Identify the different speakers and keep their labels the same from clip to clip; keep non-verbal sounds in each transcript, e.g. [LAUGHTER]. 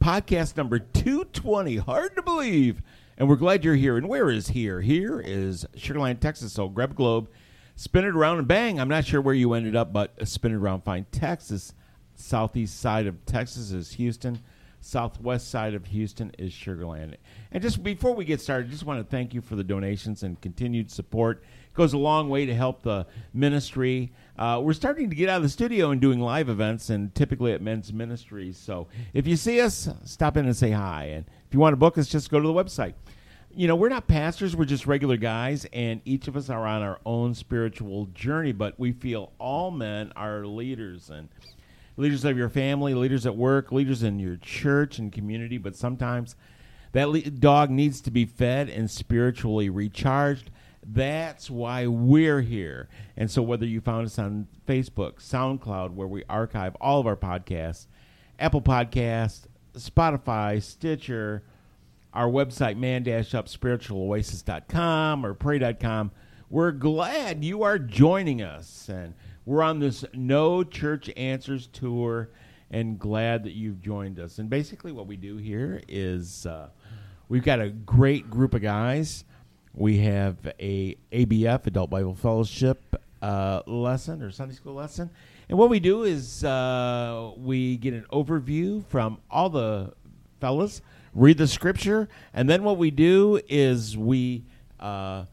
Speaker 1: podcast number 220. Hard to believe. And we're glad you're here. And where is here? Here is Sugar Land, Texas. So grab a globe, spin it around, and bang. I'm not sure where you ended up, but spin it around. Find Texas. Southeast side of Texas is Houston. Southwest side of Houston is Sugar Land. And just before we get started, just want to thank you for the donations and continued support. Goes a long way to help the ministry. Uh, we're starting to get out of the studio and doing live events, and typically at men's ministries. So if you see us, stop in and say hi. And if you want to book us, just go to the website. You know, we're not pastors, we're just regular guys, and each of us are on our own spiritual journey, but we feel all men are leaders and leaders of your family, leaders at work, leaders in your church and community, but sometimes that le- dog needs to be fed and spiritually recharged. That's why we're here. And so, whether you found us on Facebook, SoundCloud, where we archive all of our podcasts, Apple Podcasts, Spotify, Stitcher, our website, man up spiritualoasis.com or pray.com, we're glad you are joining us. And we're on this No Church Answers tour and glad that you've joined us. And basically, what we do here is uh, we've got a great group of guys. We have a ABF Adult Bible Fellowship uh, lesson or Sunday school lesson, and what we do is uh, we get an overview from all the fellas, read the scripture, and then what we do is we uh,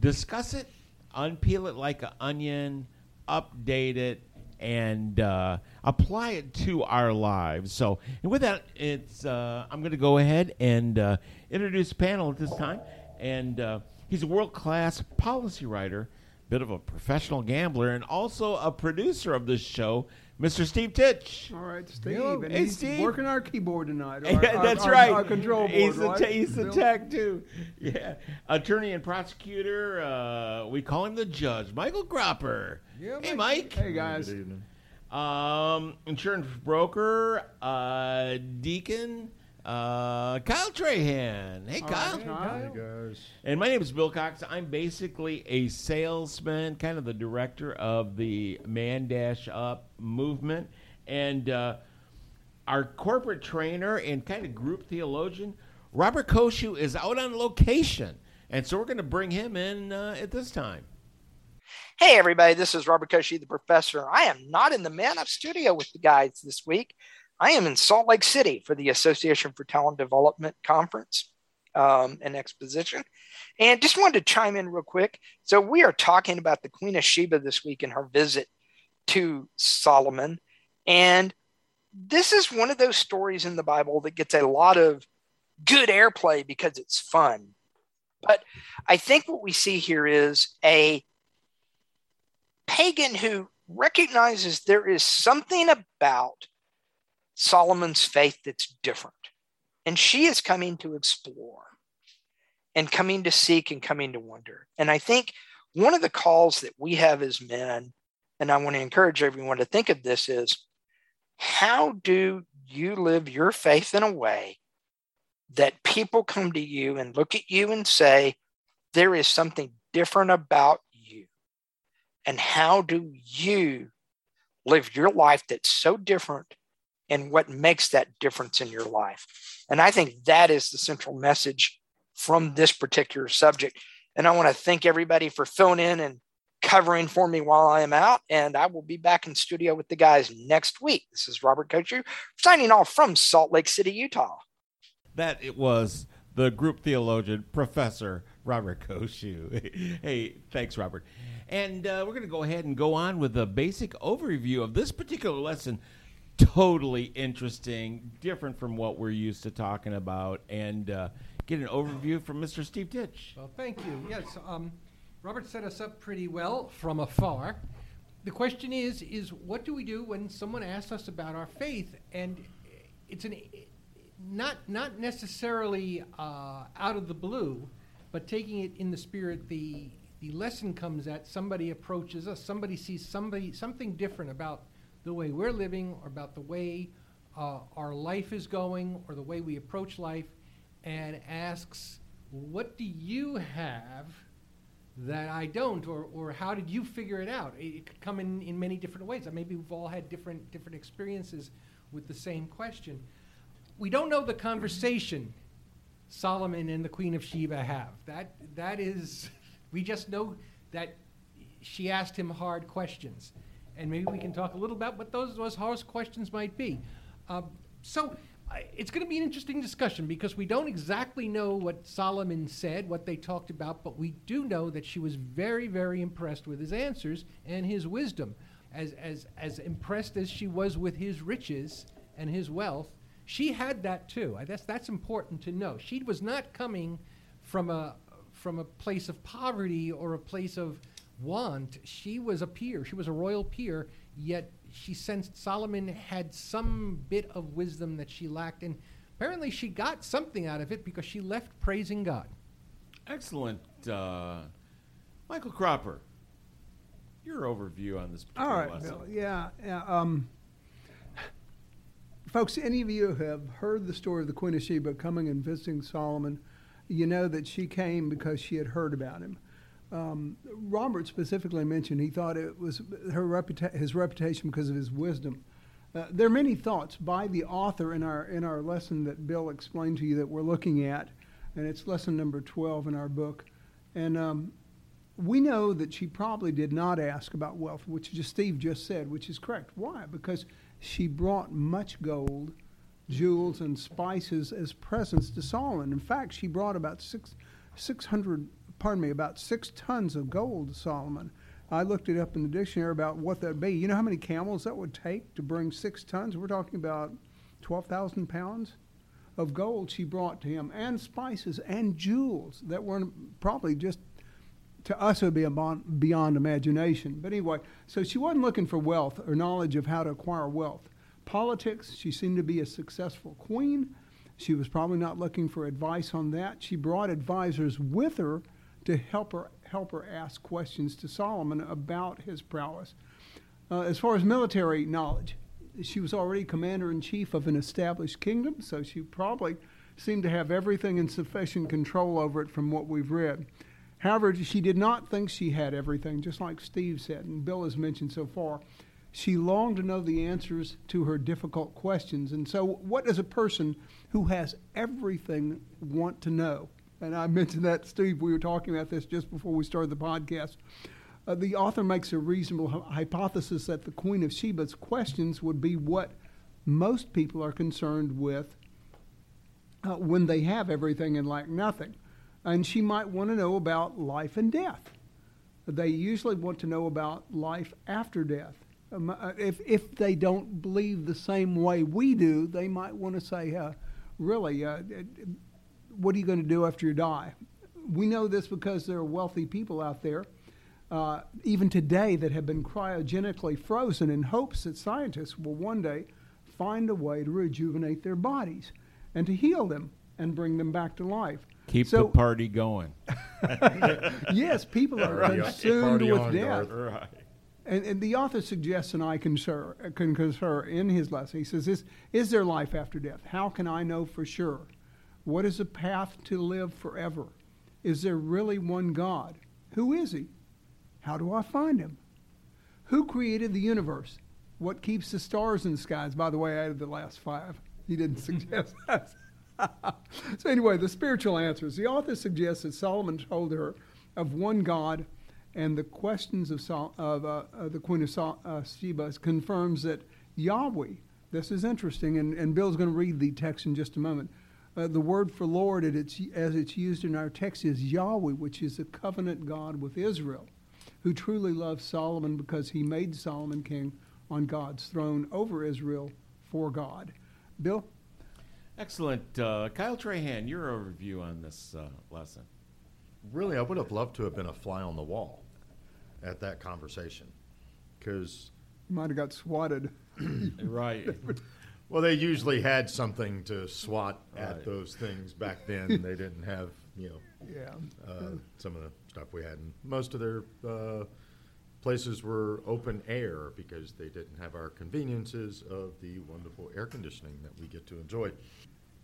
Speaker 1: discuss it, unpeel it like an onion, update it, and uh, apply it to our lives. So, and with that, it's uh, I'm going to go ahead and uh, introduce the panel at this time. And uh, he's a world class policy writer, bit of a professional gambler, and also a producer of this show, Mr. Steve Titch.
Speaker 2: All right, Steve.
Speaker 1: Hello.
Speaker 2: and
Speaker 1: Hey,
Speaker 2: he's
Speaker 1: Steve.
Speaker 2: working our keyboard tonight. [LAUGHS] Our- our-
Speaker 1: that's
Speaker 2: our-
Speaker 1: right.
Speaker 2: Our control board,
Speaker 1: he's the
Speaker 2: right?
Speaker 1: te- he's the tech too. [LAUGHS] Yeah, attorney and prosecutor. Uh, we call him the judge, Michael Cropper.
Speaker 2: Yeah,
Speaker 1: hey,
Speaker 2: Mike.
Speaker 1: Mike.
Speaker 2: Hey, guys. Good evening.
Speaker 1: Um, insurance broker, uh, deacon, uh, Kyle Trahan. Hey,
Speaker 2: All
Speaker 1: Kyle.
Speaker 2: right, Kyle.
Speaker 3: guys.
Speaker 1: And my name is Bill Cox. I'm basically a salesman, kind of the director of the Man Dash Up movement. And uh, our corporate trainer and kind of group theologian, Robert Koshu, is out on location. And so we're going to bring him in uh, at this time.
Speaker 4: Hey, everybody, this is Robert Koshi, the professor. I am not in the Man Up studio with the guys this week. I am in Salt Lake City for the Association for Talent Development Conference um, and Exposition. And just wanted to chime in real quick. So, we are talking about the Queen of Sheba this week and her visit to Solomon. And this is one of those stories in the Bible that gets a lot of good airplay because it's fun. But I think what we see here is a pagan who recognizes there is something about Solomon's faith that's different. And she is coming to explore and coming to seek and coming to wonder. And I think one of the calls that we have as men, and I want to encourage everyone to think of this is how do you live your faith in a way that people come to you and look at you and say, there is something different about you? and how do you live your life that's so different and what makes that difference in your life and i think that is the central message from this particular subject and i want to thank everybody for filling in and covering for me while i am out and i will be back in studio with the guys next week this is robert kochu signing off from salt lake city utah
Speaker 1: That it was the group theologian, Professor Robert Koshu. [LAUGHS] hey, thanks, Robert. And uh, we're going to go ahead and go on with a basic overview of this particular lesson. Totally interesting, different from what we're used to talking about, and uh, get an overview from Mr. Steve Ditch.
Speaker 5: Well, thank you. Yes, um, Robert set us up pretty well from afar. The question is, is what do we do when someone asks us about our faith? And it's an not not necessarily uh, out of the blue, but taking it in the spirit the the lesson comes that somebody approaches us, somebody sees somebody something different about the way we're living or about the way uh, our life is going or the way we approach life, and asks, "What do you have?" that I don't, or, or how did you figure it out? It, it could come in, in many different ways. Maybe we've all had different different experiences with the same question. We don't know the conversation Solomon and the Queen of Sheba have. That that is, we just know that she asked him hard questions, and maybe we can talk a little about what those those questions might be. Uh, so I- it's going to be an interesting discussion because we don't exactly know what Solomon said, what they talked about, but we do know that she was very, very impressed with his answers and his wisdom. As, as, as impressed as she was with his riches and his wealth, she had that too. I guess that's important to know. She was not coming from a, from a place of poverty or a place of want. She was a peer, she was a royal peer, yet she sensed Solomon had some bit of wisdom that she lacked, and apparently she got something out of it because she left praising God.
Speaker 1: Excellent. Uh, Michael Cropper, your overview on this
Speaker 2: All
Speaker 1: particular
Speaker 2: right,
Speaker 1: lesson.
Speaker 2: Bill. Yeah, yeah. Um, folks, any of you have heard the story of the Queen of Sheba coming and visiting Solomon, you know that she came because she had heard about him. Um, Robert specifically mentioned he thought it was her reputa- his reputation because of his wisdom. Uh, there are many thoughts by the author in our in our lesson that Bill explained to you that we're looking at, and it's lesson number twelve in our book. And um, we know that she probably did not ask about wealth, which just Steve just said, which is correct. Why? Because she brought much gold, jewels, and spices as presents to Solomon. In fact, she brought about six, 600, pardon me, about six tons of gold Solomon. I looked it up in the dictionary about what that'd be. You know how many camels that would take to bring six tons? We're talking about 12,000 pounds of gold she brought to him, and spices and jewels that were probably just to us would be beyond imagination. But anyway, so she wasn't looking for wealth or knowledge of how to acquire wealth. Politics, she seemed to be a successful queen. She was probably not looking for advice on that. She brought advisors with her to help her help her ask questions to Solomon about his prowess. Uh, as far as military knowledge, she was already commander in chief of an established kingdom, so she probably seemed to have everything in sufficient control over it from what we've read. However, she did not think she had everything, just like Steve said, and Bill has mentioned so far. She longed to know the answers to her difficult questions. And so, what does a person who has everything want to know? And I mentioned that, Steve, we were talking about this just before we started the podcast. Uh, the author makes a reasonable hypothesis that the Queen of Sheba's questions would be what most people are concerned with uh, when they have everything and lack nothing. And she might want to know about life and death. They usually want to know about life after death. Um, uh, if, if they don't believe the same way we do, they might want to say, uh, really, what are you going to do after you die? We know this because there are wealthy people out there, uh, even today, that have been cryogenically frozen in hopes that scientists will one day find a way to rejuvenate their bodies and to heal them and bring them back to life.
Speaker 1: Keep
Speaker 2: So-
Speaker 1: the party going. [LAUGHS]
Speaker 2: yes, people are
Speaker 3: Party on-
Speaker 2: consumed
Speaker 3: party
Speaker 2: with
Speaker 3: on,
Speaker 2: death.
Speaker 1: Right.
Speaker 2: And, and the author suggests, and I concur, can concur in his lesson. He says, is, is there life after death? How can I know for sure? What is a path to live forever? Is there really one God? Who is he? How do I find him? Who created the universe? What keeps the stars in the skies? By the way, I added the last five. He didn't [LAUGHS] suggest that. [LAUGHS] so, anyway, the spiritual answers. The author suggests that Solomon told her of one God, and the questions of, Sol- of uh, uh, the Queen of uh, Sheba confirms that Yahweh, this is interesting, and, and Bill's going to read the text in just a moment. Uh, the word for Lord, at its, as it's used in our text, is Yahweh, which is a covenant God with Israel, who truly loves Solomon because he made Solomon king on God's throne over Israel for God. Bill?
Speaker 1: Excellent. Uh, Kyle Trahan, your overview on this uh, lesson.
Speaker 3: Really, I would have loved to have been a fly on the wall at that conversation because
Speaker 2: You might have got swatted.
Speaker 1: Right. [LAUGHS]
Speaker 3: Well, they usually had something to swat at those things back [LAUGHS] then. they didn't have, you know,
Speaker 2: Yeah.
Speaker 3: uh, some of the stuff we had. And most of their uh, places were open air because they didn't have our conveniences of the wonderful air conditioning that we get to enjoy.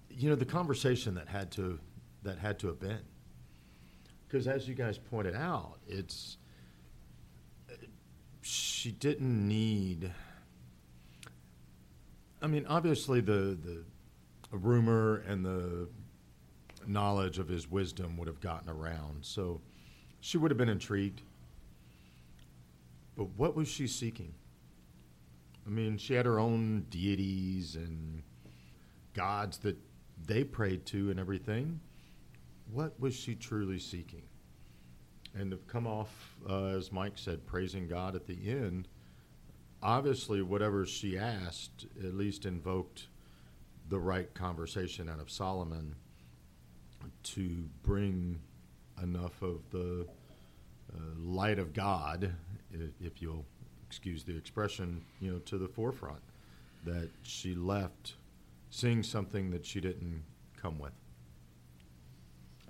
Speaker 3: You know, the conversation that had to that had to have been because, as you guys pointed out, it's she didn't need. I mean, obviously, the the rumor and the knowledge of his wisdom would have gotten around. So she would have been intrigued. But what was she seeking? I mean, she had her own deities and gods that they prayed to and everything. What was she truly seeking? And to come off, uh, as Mike said, praising God at the end, obviously, whatever she asked at least invoked the right conversation out of Solomon to bring enough of the uh, light of God, if you'll excuse the expression, you know, to the forefront. That she left seeing something that she didn't come with.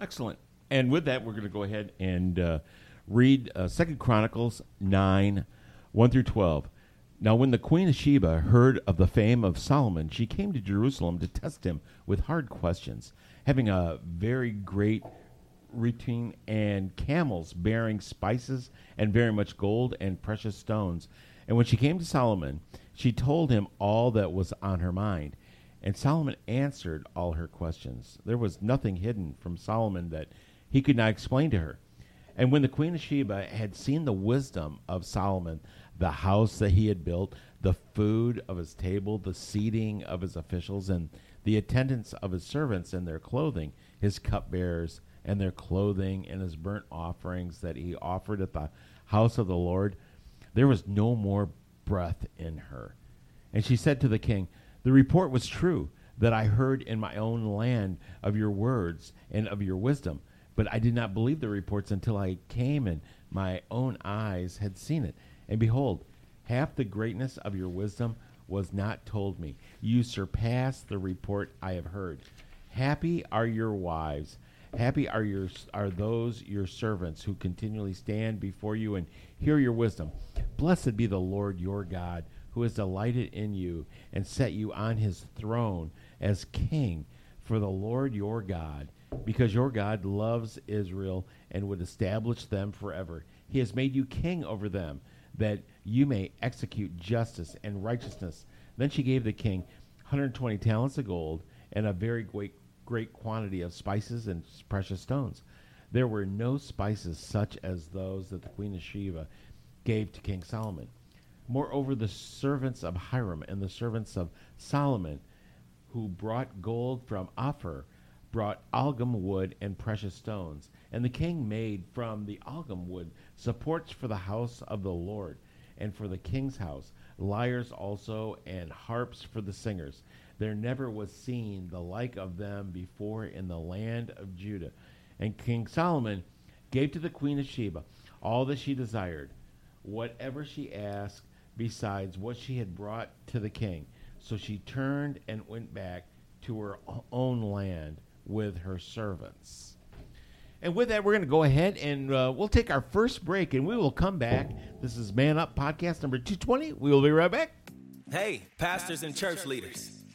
Speaker 1: Excellent. And with that, we're going to go ahead and uh, read uh, Second Chronicles nine, one through twelve. Now, when the queen of Sheba heard of the fame of Solomon, she came to Jerusalem to test him with hard questions, having a very great retinue and camels bearing spices and very much gold and precious stones. And when she came to Solomon, she told him all that was on her mind. And Solomon answered all her questions. There was nothing hidden from Solomon that he could not explain to her. And when the queen of Sheba had seen the wisdom of Solomon, the house that he had built, the food of his table, the seating of his officials, and the attendance of his servants and their clothing, his cupbearers and their clothing, and his burnt offerings that he offered at the house of the Lord, there was no more breath in her. And she said to the king, The report was true that I heard in my own land of your words and of your wisdom. But I did not believe the reports until I came and my own eyes had seen it. And behold, half the greatness of your wisdom was not told me. You surpass the report I have heard. Happy are your wives. Happy are your are those your servants who continually stand before you and hear your wisdom. Blessed be the Lord your God, who has delighted in you and set you on his throne as king for the Lord your God, because your God loves Israel and would establish them forever. He has made you king over them, that you may execute justice and righteousness. Then she gave the king 120 talents of gold and a very great, great quantity of spices and precious stones. There were no spices such as those that the queen of Sheba gave to King Solomon. Moreover, the servants of Hiram and the servants of Solomon, who brought gold from Ophir, brought algum wood and precious stones. And the king made from the algum wood supports for the house of the Lord and for the king's house, lyres also, and harps for the singers. There never was seen the like of them before in the land of Judah. And King Solomon gave to the queen of Sheba all that she desired, whatever she asked, besides what she had brought to the king. So she turned and went back to her own land with her servants. And with that, we're going to go ahead and uh, we'll take our first break and we will come back. This is Man Up Podcast number 220. We will be right back.
Speaker 6: Hey, pastors and church leaders.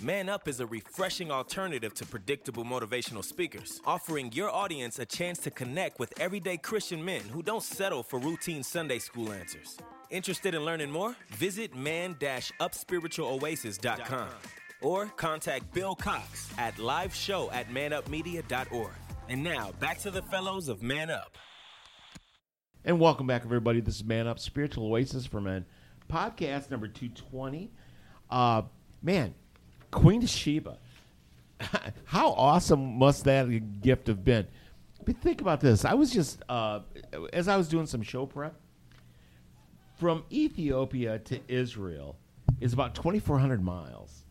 Speaker 6: Man Up is a refreshing alternative to predictable motivational speakers, offering your audience a chance to connect with everyday Christian men who don't settle for routine Sunday school answers. Interested in learning more? Visit man-upspiritualoasis.com or contact Bill Cox at live show at manupmedia.org. And now, back to the fellows of Man Up.
Speaker 1: And welcome back, everybody. This is Man Up Spiritual Oasis for Men, podcast number 220. Uh, man, Queen of Sheba. [LAUGHS] How awesome must that gift have been? But think about this. I was just uh, as I was doing some show prep from Ethiopia to Israel is about 2,400 miles.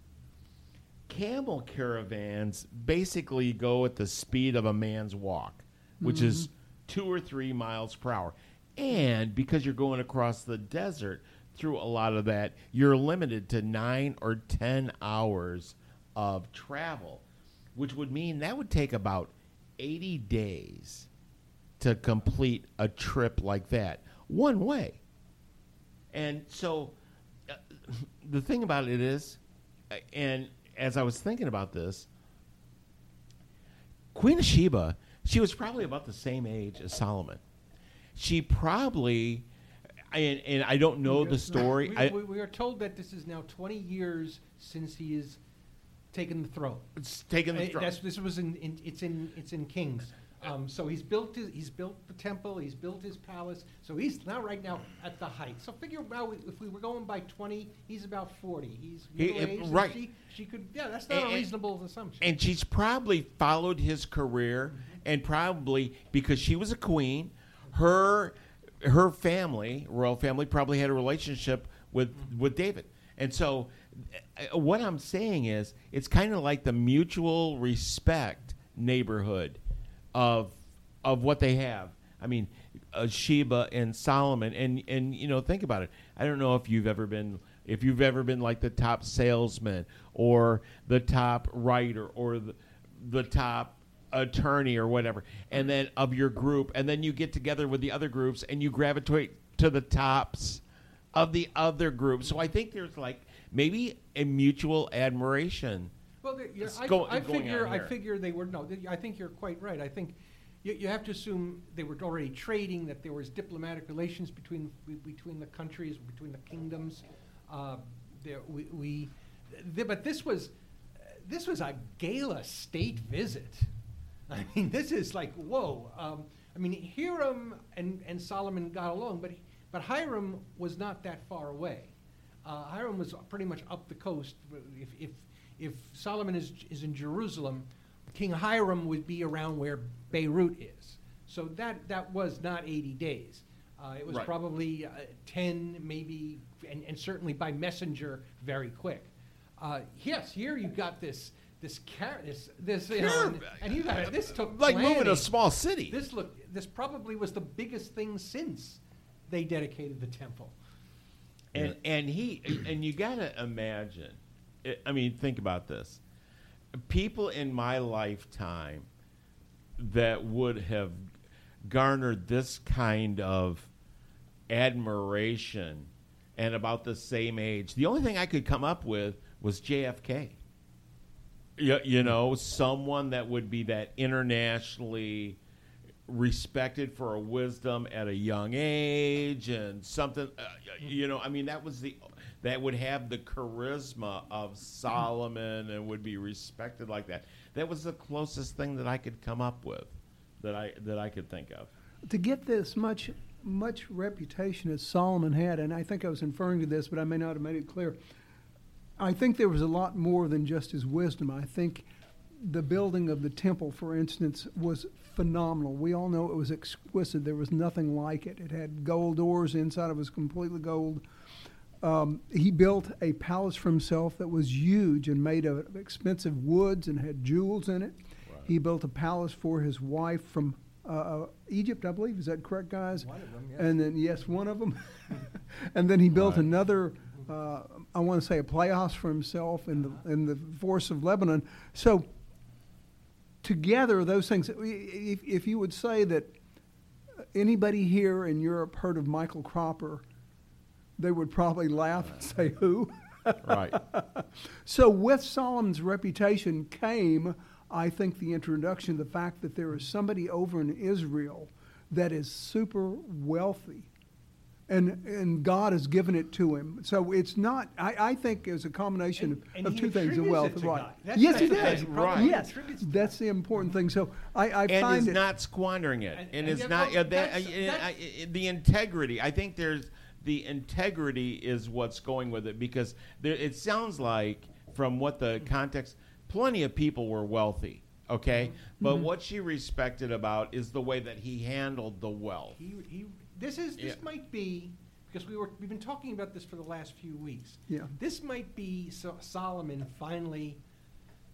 Speaker 1: Camel caravans basically go at the speed of a man's walk, which is two or three miles per hour. And because you're going across the desert through a lot of that, you're limited to nine or 10 hours of travel, which would mean that would take about 80 days to complete a trip like that one way. And so uh, [LAUGHS] the thing about it is, uh, and as I was thinking about this, Queen Sheba, she was probably about the same age as Solomon. She probably, and, and I don't know the story.
Speaker 5: We,
Speaker 1: I,
Speaker 5: we, we are told that this is now 20 years since he has taken the throne.
Speaker 1: it's taken the
Speaker 5: Uh,
Speaker 1: throne.
Speaker 5: That's, this was in, in it's in it's in Kings. Um, so he's built his, he's built the temple, he's built his palace. So he's now right now at the height. So figure out if we were going by 20, he's about 40. He's
Speaker 1: He-
Speaker 5: aged.
Speaker 1: right.
Speaker 5: She, she could yeah, that's not
Speaker 1: And-
Speaker 5: a
Speaker 1: and-
Speaker 5: reasonable assumption.
Speaker 1: and she's probably followed his career and probably because she was a queen her her family royal family probably had a relationship with with david. And so uh, what i'm saying is it's kind of like the mutual respect neighborhood of of what they have. I mean uh, sheba and solomon and and you know think about it. I don't know if you've ever been if you've ever been like the top salesman or the top writer or the, the top attorney or whatever and then of your group and then you get together with the other groups and you gravitate to the tops of the other group so i think there's like maybe a mutual admiration
Speaker 5: Well, there- you're- I,
Speaker 1: go-
Speaker 5: I figure, I figure they were no. I think you're quite right. I think you, you have to assume they were already trading, that there was diplomatic relations between between the countries, between the kingdoms. Uh, there, we, we th- but this was this was a gala state visit. [LAUGHS] I mean, this is like whoa. Um, I mean, Hiram and, and Solomon got along, but but Hiram was not that far away. Uh, Hiram was pretty much up the coast. If, if, if Solomon is, is in Jerusalem, King Hiram would be around where Beirut is. So that, that was not 80 days. Uh, it was
Speaker 1: Right.
Speaker 5: probably uh, 10, maybe, and, and certainly by messenger, very quick. Uh, yes, here you've got this this car- this this you know, and, and you got it. This took
Speaker 1: like moving
Speaker 5: planning.
Speaker 1: a small city
Speaker 5: This look this probably was the biggest thing since they dedicated the temple.
Speaker 1: and and he and you gotta imagine i I mean think about this people in my lifetime that would have garnered this kind of admiration and about the same age the only thing i could come up with was jfk you, you know someone that would be that internationally respected for a wisdom at a young age and something uh, you know i mean that was the that would have the charisma of solomon and would be respected like that that was the closest thing that i could come up with that i that i could think of
Speaker 2: to get this much much reputation as Solomon had, and I think I was inferring to this, but I may not have made it clear. I think there was a lot more than just his wisdom. I think the building of the temple, for instance, was phenomenal. We all know it was exquisite. There was nothing like it. It had gold doors. The inside it was completely gold. Um, he built a palace for himself that was huge and made of expensive woods and had jewels in it. He built a palace for his wife from uh, uh, Egypt, I believe. Is that correct, guys?
Speaker 5: One of them, yes.
Speaker 2: And then, yes, one of them. [LAUGHS] and then he built
Speaker 1: Right.
Speaker 2: another, uh, I want to say, a playhouse for himself in the, in the forest of Lebanon. So, together, those things, if, if you would say that anybody here in Europe heard of Michael Cropper, they would probably laugh and say, Who?
Speaker 1: right [LAUGHS]
Speaker 2: So, with Solomon's reputation came, I think, the introduction, the fact that there is somebody over in Israel that is super wealthy. And, and God has given it to him. So it's not, I, I think, it's a combination
Speaker 5: And- and
Speaker 2: of two things of wealth.
Speaker 5: it to
Speaker 2: right.
Speaker 5: That's-
Speaker 2: yes, he does.
Speaker 5: thing. Probably
Speaker 2: Yes.
Speaker 5: attributes
Speaker 2: That's the important thing. So I, I
Speaker 1: and
Speaker 2: find
Speaker 1: is
Speaker 2: it.
Speaker 1: not squandering it,
Speaker 5: And-
Speaker 1: and,
Speaker 5: and
Speaker 1: is
Speaker 5: yet-
Speaker 1: not
Speaker 5: well,
Speaker 1: uh, that,
Speaker 5: that's-
Speaker 1: uh,
Speaker 5: that's-
Speaker 1: I- I- the integrity. I think there's the integrity is what's going with it because there, it sounds like from what the context, plenty of people were wealthy Okay, but
Speaker 2: Mm-hmm.
Speaker 1: what she respected about is the way that he handled the wealth.
Speaker 5: He, he, this is this
Speaker 1: Yeah.
Speaker 5: might be because we were we've been talking about this for the last few weeks.
Speaker 2: Yeah.
Speaker 5: This might be so, Solomon finally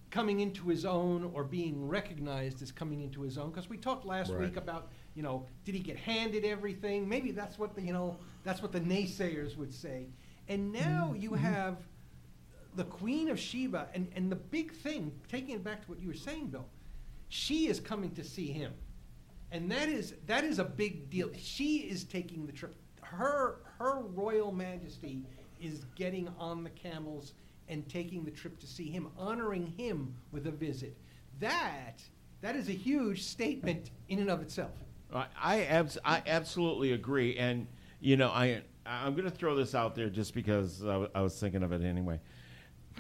Speaker 5: coming into his own or being recognized as coming into his own because we talked last
Speaker 3: Right.
Speaker 5: week about you know did he get handed everything maybe that's what the you know that's what the naysayers would say and now mm-hmm. you have the queen of sheba and, and the big thing taking it back to what you were saying bill she is coming to see him and that is that is a big deal. She is taking the trip. Her her royal majesty is getting on the camels and taking the trip to see him honoring him with a visit. That that is a huge statement in and of itself.
Speaker 1: I I, abs- I absolutely agree, and you know I I'm going to throw this out there just because I, w- I was thinking of it anyway.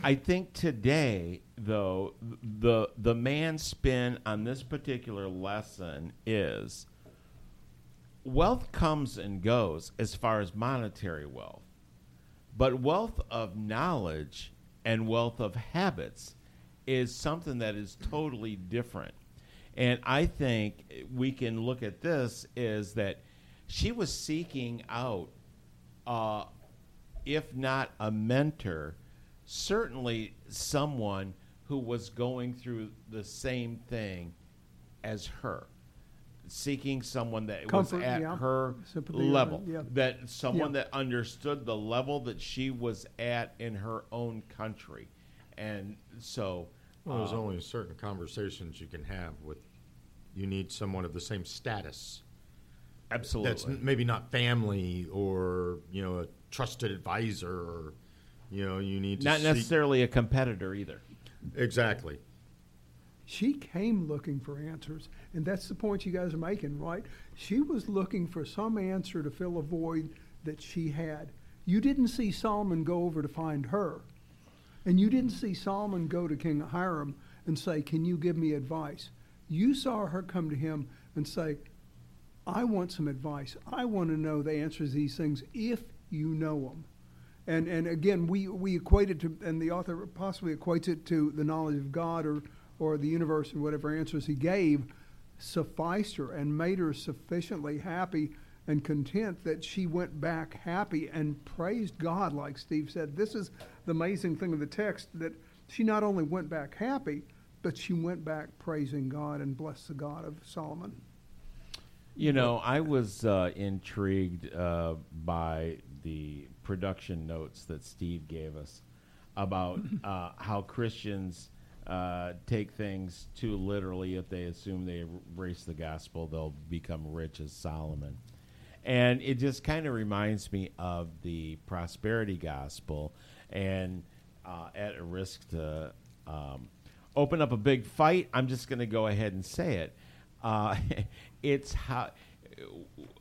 Speaker 1: I think today, though, the the man spin on this particular lesson is wealth comes and goes as far as monetary wealth, but wealth of knowledge and wealth of habits is something that is totally different. And I think we can look at this is that she was seeking out, uh, if not a mentor, certainly someone who was going through the same thing as her. Seeking someone that
Speaker 2: Comfort,
Speaker 1: was at
Speaker 2: yeah.
Speaker 1: her
Speaker 2: Sympathy,
Speaker 1: level,
Speaker 2: yeah.
Speaker 1: that someone
Speaker 2: Yeah.
Speaker 1: that understood the level that she was at in her own country, and so
Speaker 3: Well, there's
Speaker 1: uh,
Speaker 3: only certain conversations you can have with. You need someone of the same status.
Speaker 1: absolutely
Speaker 3: That's maybe not family or you know a trusted advisor or you know you need to
Speaker 1: not
Speaker 3: seek-
Speaker 1: necessarily a competitor either.
Speaker 3: exactly.
Speaker 2: She came looking for answers, and that's the point you guys are making, right? She was looking for some answer to fill a void that she had. You didn't see Solomon go over to find her, and you didn't see Solomon go to King Hiram and say, "Can you give me advice?" You saw her come to him and say, "I want some advice. I want to know the answers to these things if you know them." And and again, we we equate it to, and the author possibly equates it to the knowledge of God or or the universe and whatever answers he gave sufficed her and made her sufficiently happy and content that she went back happy and praised God, like Steve said. This is the amazing thing of the text that she not only went back happy, but she went back praising God and blessed the God of Solomon.
Speaker 1: You know, I was uh, intrigued uh, by the production notes that Steve gave us about [CLEARS THROAT] uh, how Christians uh, take things too literally. If they assume they embrace the gospel, they'll become rich as Solomon. And it just kind of reminds me of the prosperity gospel, and uh, at a risk to um, open up a big fight, I'm just going to go ahead and say it. Uh, [LAUGHS] it's how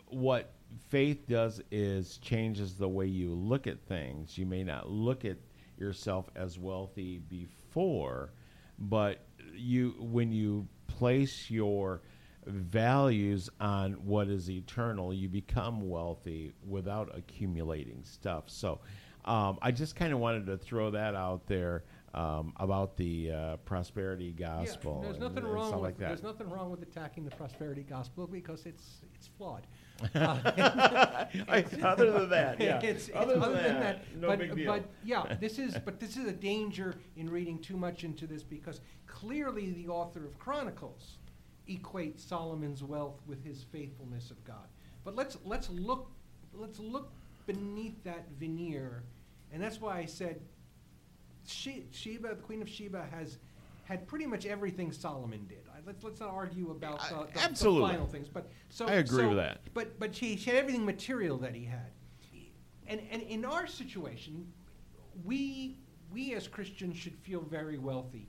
Speaker 1: what faith does is changes the way you look at things. You may not look at yourself as wealthy before, but you when you place your values on what is eternal, you become wealthy without accumulating stuff. So, um, I just kind of wanted to throw that out there um, about the uh, prosperity gospel.
Speaker 5: Yeah, there's nothing
Speaker 1: and
Speaker 5: wrong
Speaker 1: stuff
Speaker 5: with
Speaker 1: like that.
Speaker 5: there's nothing wrong with attacking the prosperity gospel because it's it's flawed. [LAUGHS]
Speaker 1: I- other than that, yeah. [LAUGHS]
Speaker 5: It's, it's
Speaker 1: other,
Speaker 5: other
Speaker 1: than, that, no
Speaker 5: but,
Speaker 1: big deal.
Speaker 5: but yeah, [LAUGHS] this is but this is a danger in reading too much into this because clearly the author of Chronicles equates Solomon's wealth with his faithfulness of God. But let's let's look let's look beneath that veneer, and that's why I said she, Sheba, the Queen of Sheba, has had pretty much everything Solomon did. I, let's let's not argue about the, the, the final things, but so
Speaker 1: I agree
Speaker 5: so-
Speaker 1: with that.
Speaker 5: But but she, she had everything material that he had, and and in our situation, we we as Christians should feel very wealthy,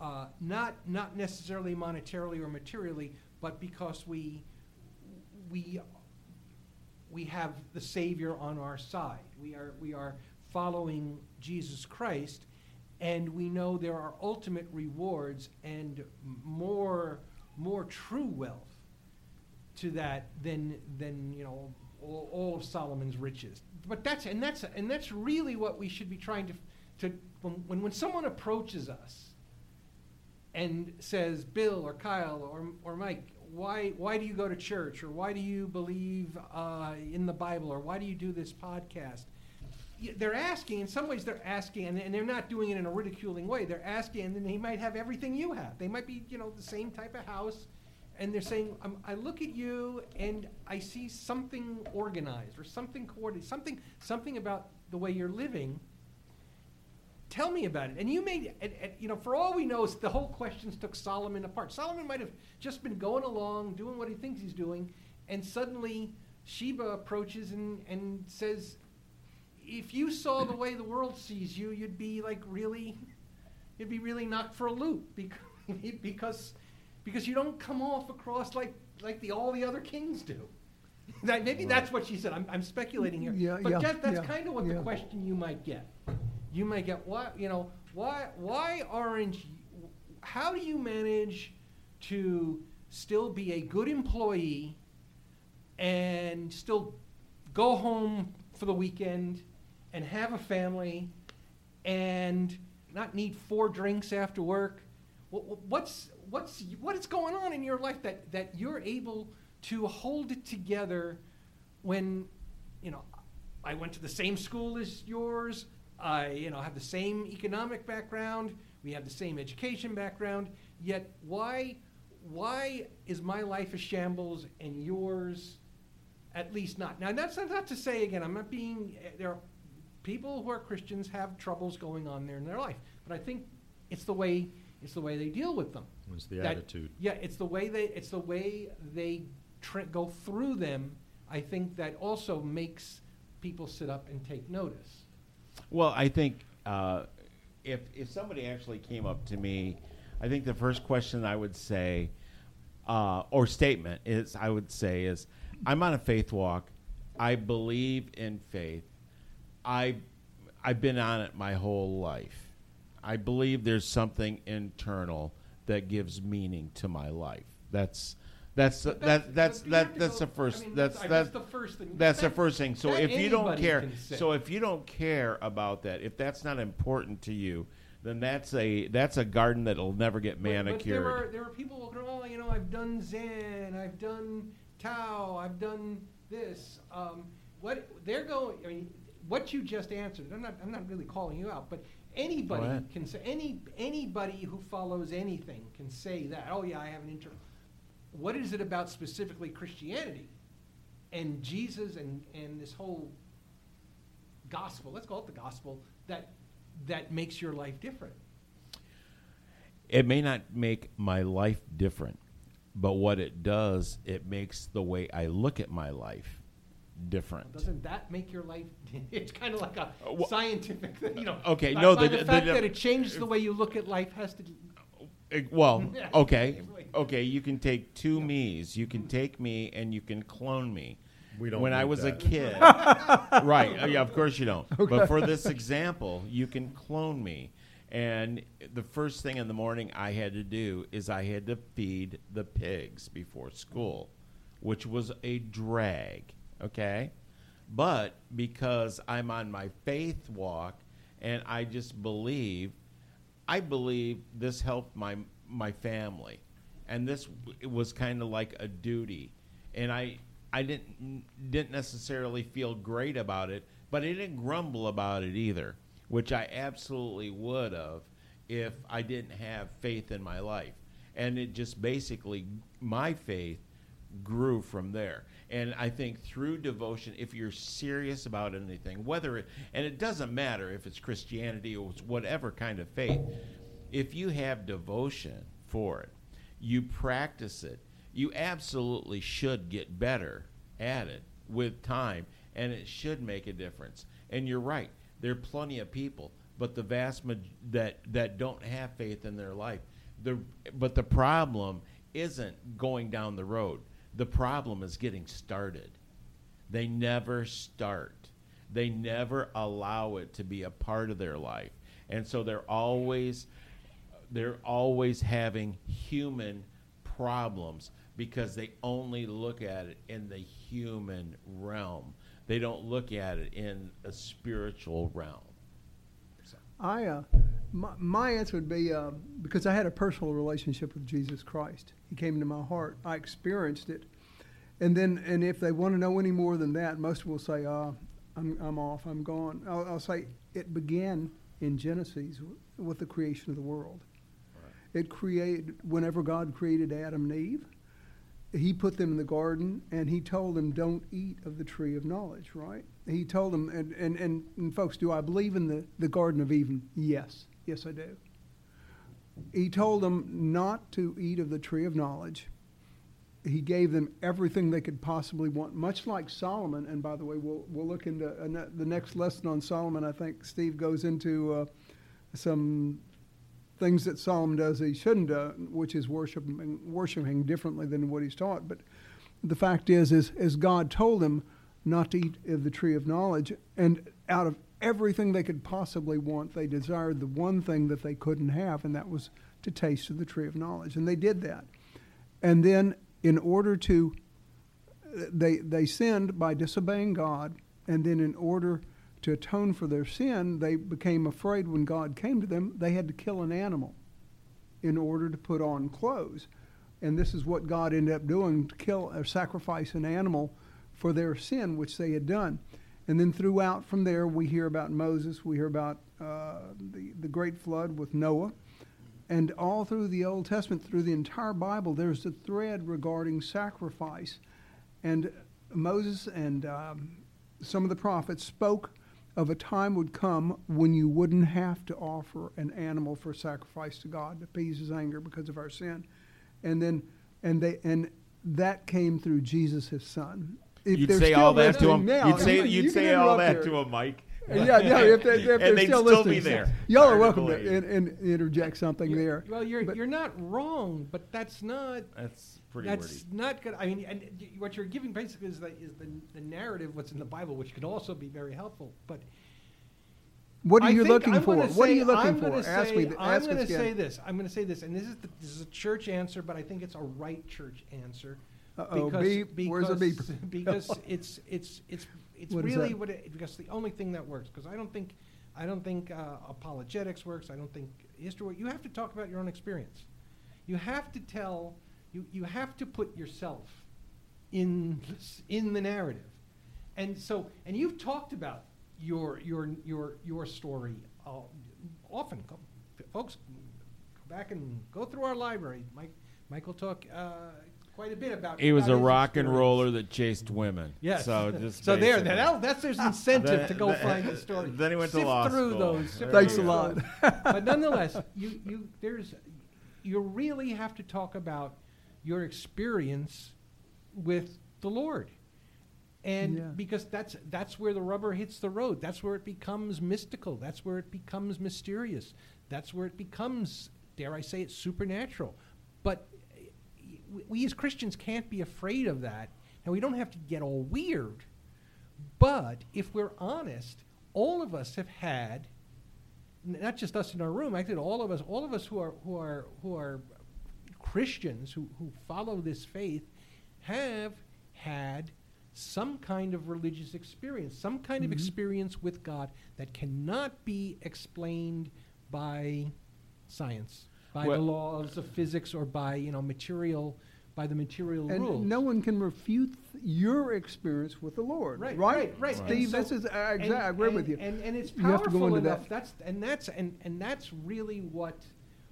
Speaker 5: uh, not not necessarily monetarily or materially, but because we we we have the Savior on our side. We are we are following Jesus Christ, and we know there are ultimate rewards and more more true wealth to that than than you know all, all of Solomon's riches. But that's and that's and that's really what we should be trying to to when when, someone approaches us and says, Bill or Kyle or, or Mike, why, why do you go to church? Or why do you believe uh, in the Bible? Or why do you do this podcast? They're asking, in some ways, they're asking, and, and they're not doing it in a ridiculing way. They're asking, and they might have everything you have. They might be, you know, the same type of house, and they're saying, um, I look at you and I see something organized or something coordinated, something, something about the way you're living tell me about it. And you may, and, and, you know, for all we know, the whole questions took Solomon apart. Solomon might have just been going along, doing what he thinks he's doing, and suddenly Sheba approaches and, and says, if you saw the way the world sees you, you'd be like really, you'd be really knocked for a loop [LAUGHS] because, because, because you don't come off across like, like the, all the other kings do. [LAUGHS] That, maybe that's what she said. I'm, I'm speculating here.
Speaker 2: Yeah,
Speaker 5: but
Speaker 2: yeah,
Speaker 5: Jeff, that's
Speaker 2: yeah,
Speaker 5: kind of what the question you might get. You might get what you know. Why why you, how do you manage to still be a good employee and still go home for the weekend and have a family and not need four drinks after work? Wh- wh- What's what's what is going on in your life that that you're able to hold it together when you know I went to the same school as yours. I, you know, have the same economic background. We have the same education background. Yet, why, why is my life a shambles and yours, at least not? Now, that's not, to say again. I'm not being. There are people who are Christians have troubles going on there in their life, but I think it's the way it's the way they deal with them.
Speaker 3: It's the
Speaker 5: That-
Speaker 3: attitude.
Speaker 5: Yeah, it's the way they it's the way they tra- go through them. I think that also makes people sit up and take notice.
Speaker 1: Well, I think uh, if if somebody actually came up to me, I think the first question I would say, uh, or statement is, I would say is, I'm on a faith walk. I believe in faith. I I've been on it my whole life. I believe there's something internal that gives meaning to my life. That's that's
Speaker 5: But
Speaker 1: that that's
Speaker 5: but
Speaker 1: that that's
Speaker 5: go-
Speaker 1: the first
Speaker 5: I mean,
Speaker 1: that's
Speaker 5: that's,
Speaker 1: that's
Speaker 5: that's the first thing.
Speaker 1: that's the first thing. So if you don't care, so if you don't care about that, if that's not important to you, then that's a that's a garden that'll never get manicured.
Speaker 5: But there are there are people walking around, oh, you know, I've done Zen, I've done Tao, I've done this. Um, what they're going, I mean, what you just answered. I'm not I'm not really calling you out, but anybody can say any anybody who follows anything can say that. Oh yeah, I have an inter. What is it about specifically Christianity and Jesus and and this whole gospel? Let's call it the gospel that that makes your life different.
Speaker 1: it may not make my life different, but what it does, it makes the way I look at my life different.
Speaker 5: Doesn't that make your life? [LAUGHS] It's kind of like a
Speaker 1: Uh, wha-
Speaker 5: scientific, you know.
Speaker 1: Okay,
Speaker 5: by-
Speaker 1: no,
Speaker 5: by
Speaker 1: the-
Speaker 5: the,
Speaker 1: the-
Speaker 5: fact
Speaker 1: the-
Speaker 5: that it changes the way you look at life has to.
Speaker 1: Well, [LAUGHS] okay, [LAUGHS] okay. You can take two me's. You can take me and you can clone me.
Speaker 3: We don't
Speaker 1: When I was
Speaker 3: that.
Speaker 1: a kid, right? uh, Yeah, of course you don't. But for this example, you can clone me. And the first thing in the morning I had to do is I had to feed the pigs before school, which was a drag. Okay, but because I'm on my faith walk and I just believe I believe this helped my my family, and this w- was kind of like a duty, and I I didn't didn't necessarily feel great about it, but I didn't grumble about it either, which I absolutely would have if I didn't have faith in my life, and it just basically my faith grew from there. And I think through devotion, if you're serious about anything, whether it, and it doesn't matter if it's Christianity or it's whatever kind of faith, if you have devotion for it, you practice it, you absolutely should get better at it with time, and it should make a difference. And you're right, there are plenty of people, but the vast maj- that that don't have faith in their life. The but the problem isn't going down the road. The problem is getting started. They never start. They never allow it to be a part of their life. And so they're always they're always having human problems because they only look at it in the human realm. They don't look at it in a spiritual realm.
Speaker 2: I uh, My, my answer would be uh, because I had a personal relationship with Jesus Christ. He came into my heart. I experienced it. And then, and if they want to know any more than that, most will say, uh, I'm, I'm off, I'm gone. I'll, I'll say it began in Genesis with the creation of the world. It created, whenever God created Adam and Eve, he put them in the garden and he told them, don't eat of the tree of knowledge, right? He told them, and, and, and, and folks, do I believe in the, the Garden of Eden? Yes. Yes, I do. He told them not to eat of the tree of knowledge. He gave them everything they could possibly want, much like Solomon. And by the way, we'll, we'll look into uh, the next lesson on Solomon. I think Steve goes into uh, some things that Solomon does he shouldn't do, which is worshiping, worshiping differently than what he's taught. But the fact is, is, is God told him not to eat of the tree of knowledge, and out of everything they could possibly want, they desired the one thing that they couldn't have, and that was to taste of the tree of knowledge. And they did that. And then, in order to, they, they sinned by disobeying God, and then in order to atone for their sin, they became afraid when God came to them, they had to kill an animal in order to put on clothes. And this is what God ended up doing to kill or sacrifice an animal for their sin, which they had done. And then throughout from there, we hear about Moses, we hear about uh, the, the great flood with Noah. And all through the Old Testament, through the entire Bible, there's a thread regarding sacrifice. And Moses and um, some of the prophets spoke of a time would come when you wouldn't have to offer an animal for sacrifice to God to appease his anger because of our sin. And then and they and that came through Jesus his son. If
Speaker 1: you'd say all that to
Speaker 2: listening
Speaker 1: him.
Speaker 2: now-
Speaker 1: you'd say
Speaker 2: you
Speaker 1: you'd say all that
Speaker 2: here.
Speaker 1: to him, Mike.
Speaker 2: Yeah, yeah. If, they, if they're [LAUGHS]
Speaker 1: and they'd
Speaker 2: still
Speaker 1: still
Speaker 2: listening,
Speaker 1: be there.
Speaker 2: y'all are welcome to,
Speaker 1: believe.
Speaker 2: in, in, interject something
Speaker 5: You're-
Speaker 2: there.
Speaker 5: Well, you're
Speaker 2: But-
Speaker 5: you're not wrong, but that's not
Speaker 1: That's pretty
Speaker 5: that's
Speaker 1: wordy.
Speaker 5: not good. I mean, and what you're giving basically is the is the, the narrative what's in the Bible, which can also be very helpful. But
Speaker 2: What are
Speaker 5: I
Speaker 2: you looking
Speaker 5: I'm
Speaker 2: for?
Speaker 5: gonna
Speaker 2: What are you looking
Speaker 5: I'm
Speaker 2: for?
Speaker 5: gonna
Speaker 2: Ask
Speaker 5: say,
Speaker 2: me. th-
Speaker 5: I'm going to say this. I'm going to say this, and this is the, this is a church answer, but I think it's a right church answer.
Speaker 2: Uh-oh,
Speaker 5: because,
Speaker 2: beep. Where's
Speaker 5: because- [LAUGHS]
Speaker 2: beep?
Speaker 5: because it's it's it's it's
Speaker 2: What is
Speaker 5: really
Speaker 2: that?
Speaker 5: what it, because the only thing that works. Because I don't think I don't think uh, apologetics works. I don't think history. You have to talk about your own experience. You have to tell. You you have to put yourself in in the narrative, and so and you've talked about your your your your story uh, often. Go, folks, go back and go through our library. Mike Michael talk uh, quite a bit about.
Speaker 1: He was
Speaker 5: about
Speaker 1: a
Speaker 5: his
Speaker 1: rock and roller that chased women.
Speaker 5: Yes.
Speaker 1: So just
Speaker 5: so there, that, that's there's incentive
Speaker 1: Then-
Speaker 5: to go
Speaker 1: then-
Speaker 5: find the story.
Speaker 1: then he went to
Speaker 5: Sift
Speaker 1: law
Speaker 5: through
Speaker 1: school.
Speaker 5: those. sift
Speaker 2: Thanks
Speaker 5: through
Speaker 2: a lot.
Speaker 5: those. [LAUGHS] but nonetheless, you you there's you really have to talk about your experience with the Lord. And
Speaker 2: Yeah.
Speaker 5: because that's that's where the rubber hits the road. That's where it becomes mystical. That's where it becomes mysterious. That's where it becomes, dare I say it, supernatural. But we, we as Christians can't be afraid of that. And we don't have to get all weird. But if we're honest, all of us have had, n- not just us in our room, actually all of us, all of us who are who are who are Christians who, who follow this faith have had some kind of religious experience, some kind of mm-hmm. experience with God that cannot be explained by science, by the laws of physics, or by you know material, by the material
Speaker 2: And
Speaker 5: rules.
Speaker 2: no one can refute your experience with the Lord.
Speaker 5: Right,
Speaker 2: Right.
Speaker 5: right, right.
Speaker 2: Steve,
Speaker 5: so-
Speaker 2: this is, I,
Speaker 5: and-
Speaker 2: I agree
Speaker 5: and-
Speaker 2: with you.
Speaker 5: And, and it's
Speaker 2: You have to
Speaker 5: powerful
Speaker 2: go into
Speaker 5: enough.
Speaker 2: that.
Speaker 5: That's and that's and, and that's really what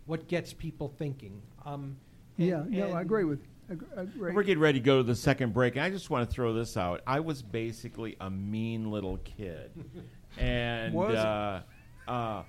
Speaker 5: what gets people thinking. Um, and-
Speaker 2: yeah, no, I agree with I agree- I.
Speaker 1: We're getting ready to go to the second break. And I just want to throw this out. I was basically a mean little kid, [LAUGHS] and
Speaker 2: Was?
Speaker 1: uh, uh,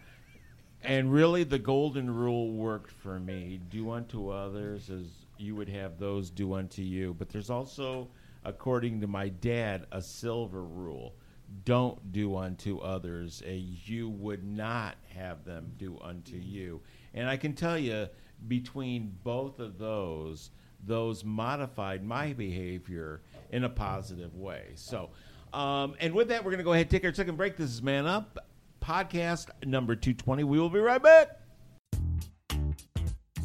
Speaker 1: and really the golden rule worked for me: do unto others as you would have those do unto you. But there's also, according to my dad, a silver rule: don't do unto others as you would not have them do unto you. And I can tell you, between both of those those modified my behavior in a positive way. So, um, and with that, we're going to go ahead take our second break. This is Man Up, podcast number 220. We will be right back.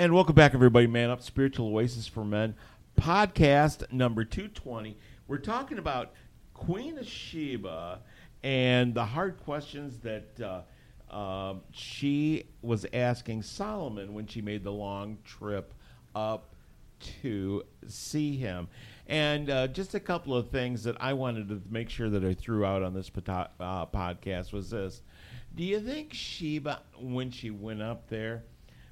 Speaker 1: And welcome back, everybody. Man Up Spiritual Oasis for Men podcast number 220. We're talking about Queen of Sheba and the hard questions that uh, uh, she was asking Solomon when she made the long trip up to see him. And uh, just a couple of things that I wanted to make sure that I threw out on this pota- uh, podcast was this. Do you think Sheba, when she went up there,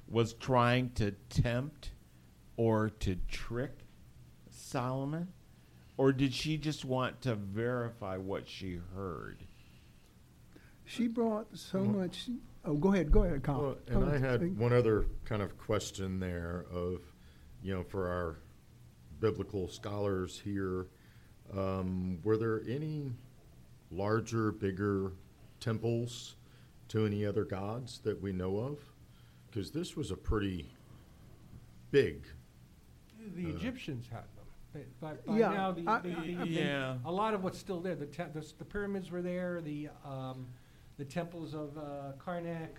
Speaker 1: was trying to tempt or to trick Solomon? Or did she just want to verify what she heard?
Speaker 2: She brought so much. Oh, go ahead. Go ahead, Colin.
Speaker 3: Well, and I had one other kind of question there of, you know, for our biblical scholars here, um, were there any larger, bigger temples to any other gods that we know of? Because this was a pretty big.
Speaker 5: The
Speaker 3: Uh,
Speaker 5: Egyptians had them. By, by, by
Speaker 2: Yeah,
Speaker 5: now, the,
Speaker 2: I-
Speaker 5: the,
Speaker 2: I-
Speaker 5: the-
Speaker 1: Yeah.
Speaker 5: a lot of what's still there. The, te- the, s- the pyramids were there. The um, the temples of uh, Karnak,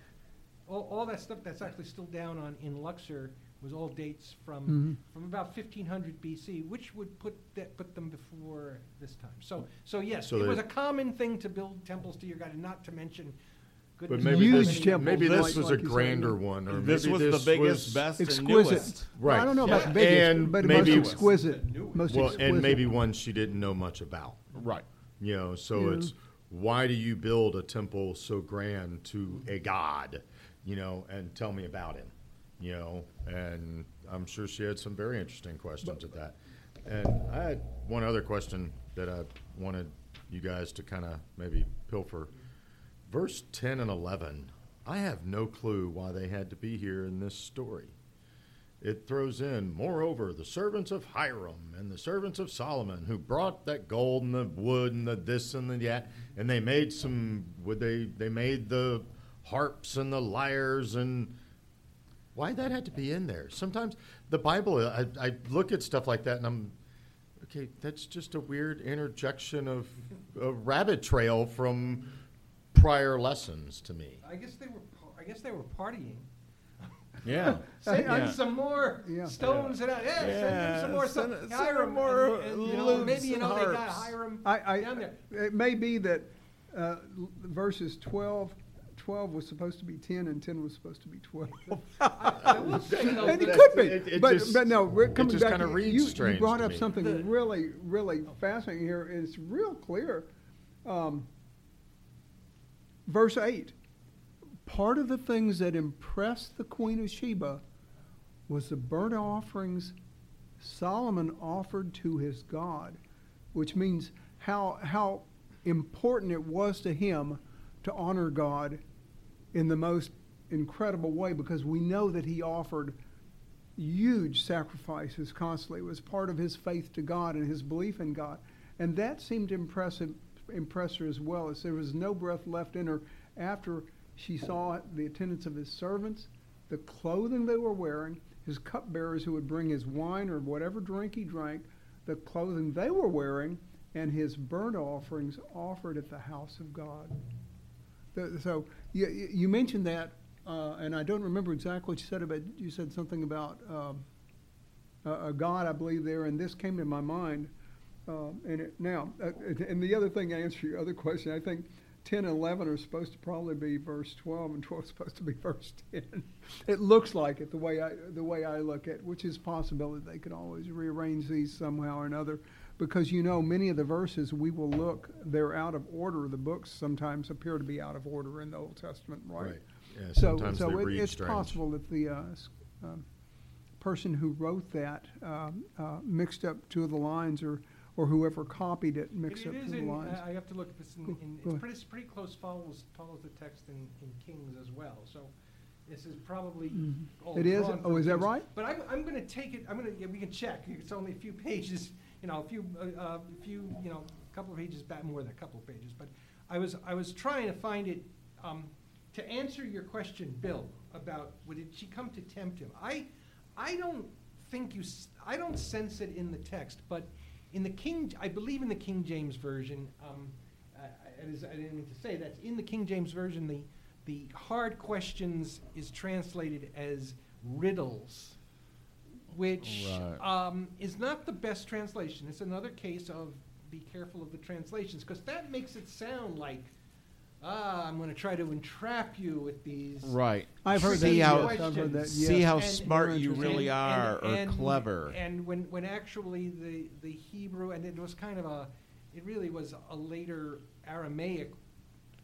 Speaker 5: all, all that stuff that's actually still down on in Luxor was all dates from
Speaker 2: Mhm.
Speaker 5: from about 1500 BC, which would put that put them before this time. So so yes,
Speaker 3: So
Speaker 5: it was a common thing to build temples to your god, and not to mention.
Speaker 3: But maybe
Speaker 2: Huge
Speaker 3: this,
Speaker 5: how
Speaker 2: temples,
Speaker 3: maybe this
Speaker 2: like-
Speaker 3: was
Speaker 2: like
Speaker 3: a
Speaker 2: you said.
Speaker 3: grander one, or
Speaker 1: this
Speaker 3: maybe
Speaker 1: was
Speaker 3: this
Speaker 1: the biggest,
Speaker 3: was-
Speaker 1: best, and
Speaker 2: exquisite.
Speaker 1: newest.
Speaker 3: Right.
Speaker 2: I don't know about
Speaker 3: Yeah.
Speaker 2: the biggest,
Speaker 3: And
Speaker 2: but
Speaker 3: maybe-
Speaker 2: most exquisite. Most
Speaker 3: Well,
Speaker 2: exquisite.
Speaker 3: and maybe one she didn't know much about.
Speaker 1: Right.
Speaker 3: You know, so
Speaker 2: Yeah.
Speaker 3: it's why do you build a temple so grand to a god? You know, and tell me about him. You know, and I'm sure she had some very interesting questions at that. And I had one other question that I wanted you guys to kind of maybe pilfer. Verse 10 and 11, I have no clue why they had to be here in this story. It throws in, moreover, the servants of Hiram and the servants of Solomon who brought that gold and the wood and the this and the that, and they made some. Would they? They made the harps and the lyres and. Why that had to be in there? Sometimes the Bible, I, I look at stuff like that and I'm, okay, that's just a weird interjection of a rabbit trail from prior lessons to me.
Speaker 5: I guess they were. I guess they were partying.
Speaker 1: Yeah. [LAUGHS]
Speaker 5: Send
Speaker 1: Yeah.
Speaker 5: some more
Speaker 2: Yeah.
Speaker 5: stones and uh, yeah, send them some more
Speaker 1: Yeah,
Speaker 5: stuff.
Speaker 1: send- send
Speaker 5: Hiram,
Speaker 1: more
Speaker 5: and, and, you know,
Speaker 1: lutes
Speaker 5: maybe you
Speaker 1: and
Speaker 5: know they got
Speaker 1: harps.
Speaker 5: Hiram
Speaker 2: I, I,
Speaker 5: down there.
Speaker 2: It may be that uh, verses 12, 12 was supposed to be 10 and 10 was supposed to be 12. [LAUGHS]
Speaker 5: I will say though,
Speaker 2: and it could be.
Speaker 3: it- it
Speaker 2: but,
Speaker 3: just-
Speaker 2: but no, we're
Speaker 3: it
Speaker 2: coming
Speaker 3: just
Speaker 2: back.
Speaker 3: kinda
Speaker 2: you-
Speaker 3: reads
Speaker 2: you, you
Speaker 3: strange
Speaker 2: brought
Speaker 3: to
Speaker 2: up
Speaker 3: me.
Speaker 2: something
Speaker 5: The-
Speaker 2: really, really fascinating here. It's real clear. Um, verse 8 part of the things that impressed the Queen of Sheba was the burnt offerings Solomon offered to his God, which means how, how important it was to him to honor God in the most incredible way because we know that he offered huge sacrifices constantly. It was part of his faith to God and his belief in God. And that seemed to impress, her as well, as there was no breath left in her after she saw the attendance of his servants, the clothing they were wearing, his cupbearers who would bring his wine or whatever drink he drank, the clothing they were wearing, and his burnt offerings offered at the house of God. So you, mentioned that, uh, and I don't remember exactly what you said about. You said something about um, a God, I believe there, and this came to my mind. Uh, and it, now, uh, and the other thing, to answer your other question, I think 10 and 11 are supposed to probably be verse 12 and 12 is supposed to be [LAUGHS] verse 10 it looks like it the way i the way i look at it, which is possible that they could always rearrange these somehow or another because you know many of the verses we will look they're out of order the books sometimes appear to be out of order in the old testament right,
Speaker 3: Right. Yeah,
Speaker 2: so
Speaker 3: sometimes
Speaker 2: so it, it's
Speaker 3: strange.
Speaker 2: possible that the uh, um, person who wrote that um, uh, mixed up two of the lines or or whoever copied it mixed
Speaker 5: It-
Speaker 2: up
Speaker 5: it
Speaker 2: two
Speaker 5: is
Speaker 2: the
Speaker 5: in,
Speaker 2: lines
Speaker 5: I I have to look at this in,
Speaker 2: Go-
Speaker 5: in,
Speaker 2: go
Speaker 5: it's
Speaker 2: ahead.
Speaker 5: pretty, it's pretty close follows, follows the text in, in Kings as well, so this is probably all
Speaker 2: Mm-hmm. It is?
Speaker 5: drawn
Speaker 2: Oh,
Speaker 5: from
Speaker 2: is that
Speaker 5: Kings.
Speaker 2: right?
Speaker 5: But I'm, I'm gonna take it, I'm gonna, yeah, we can check, it's only a few pages, you know, a few, uh, uh, a few, you know, a couple of pages back, more than a couple of pages, but I was, I was trying to find it, um, to answer your question, Bill, about, it, she come to tempt him? I, I don't think you, s- I don't sense it in the text, but in the King, I believe in the King James Version, um, I, I, I didn't mean to say that, in the King James Version, the, the hard questions is translated as riddles, which,
Speaker 1: Right.
Speaker 5: um, is not the best translation. It's another case of be careful of the translations, because that makes it sound like, ah, I'm gonna try to entrap you with these.
Speaker 1: Right.
Speaker 2: I've heard
Speaker 1: see
Speaker 2: that,
Speaker 1: how
Speaker 2: yes, I've heard that,
Speaker 1: see how
Speaker 5: And-
Speaker 1: smart you really
Speaker 5: and-
Speaker 1: are
Speaker 5: and-
Speaker 1: or
Speaker 5: and-
Speaker 1: clever.
Speaker 5: And when, when actually the, the Hebrew, and it was kind of a, it really was a later Aramaic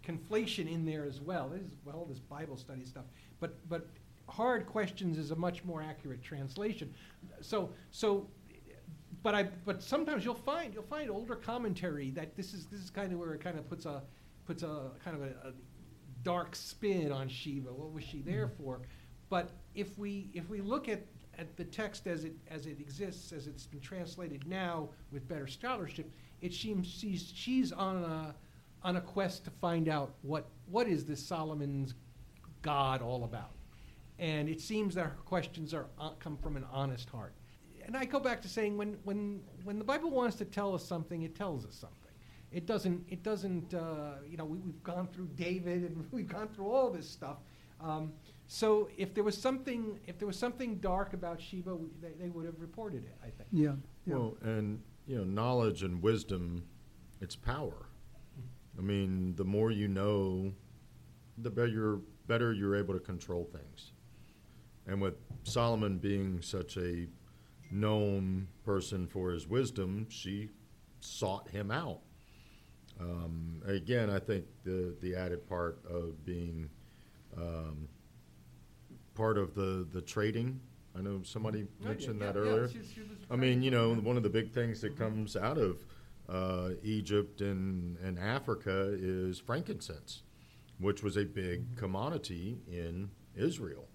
Speaker 5: conflation in there as well. This is, well, this Bible study stuff. But, but hard questions is a much more accurate translation. So, so, but I, but sometimes you'll find, you'll find older commentary that this is, this is kind of where it kind of puts a, puts a kind of a, a dark spin on Sheba. What was she there for? But if we if we look at, at the text as it as it exists, as it's been translated now with better scholarship, it seems she's she's on a on a quest to find out what what is this Solomon's God all about. And it seems that her questions are uh, come from an honest heart. And I go back to saying when when when the Bible wants to tell us something, it tells us something. It doesn't. It doesn't. Uh, you know, we, we've gone through David and [LAUGHS] we've gone through all this stuff. Um, so if there was something, if there was something dark about Sheba, we, they, they would have reported it. I think.
Speaker 2: yeah, yeah.
Speaker 3: Well, and you know, knowledge and wisdom, it's power. I mean, the more you know, the better you're, better you're able to control things. And with Solomon being such a known person for his wisdom, she sought him out. Um, again, I think the the added part of being um, part of the the trading. I know somebody mentioned
Speaker 5: yeah,
Speaker 3: that
Speaker 5: yeah,
Speaker 3: earlier.
Speaker 5: she- she
Speaker 3: I mean, you know, one of the big things that comes out of uh, Egypt and, and Africa is frankincense, which was a big commodity in Israel.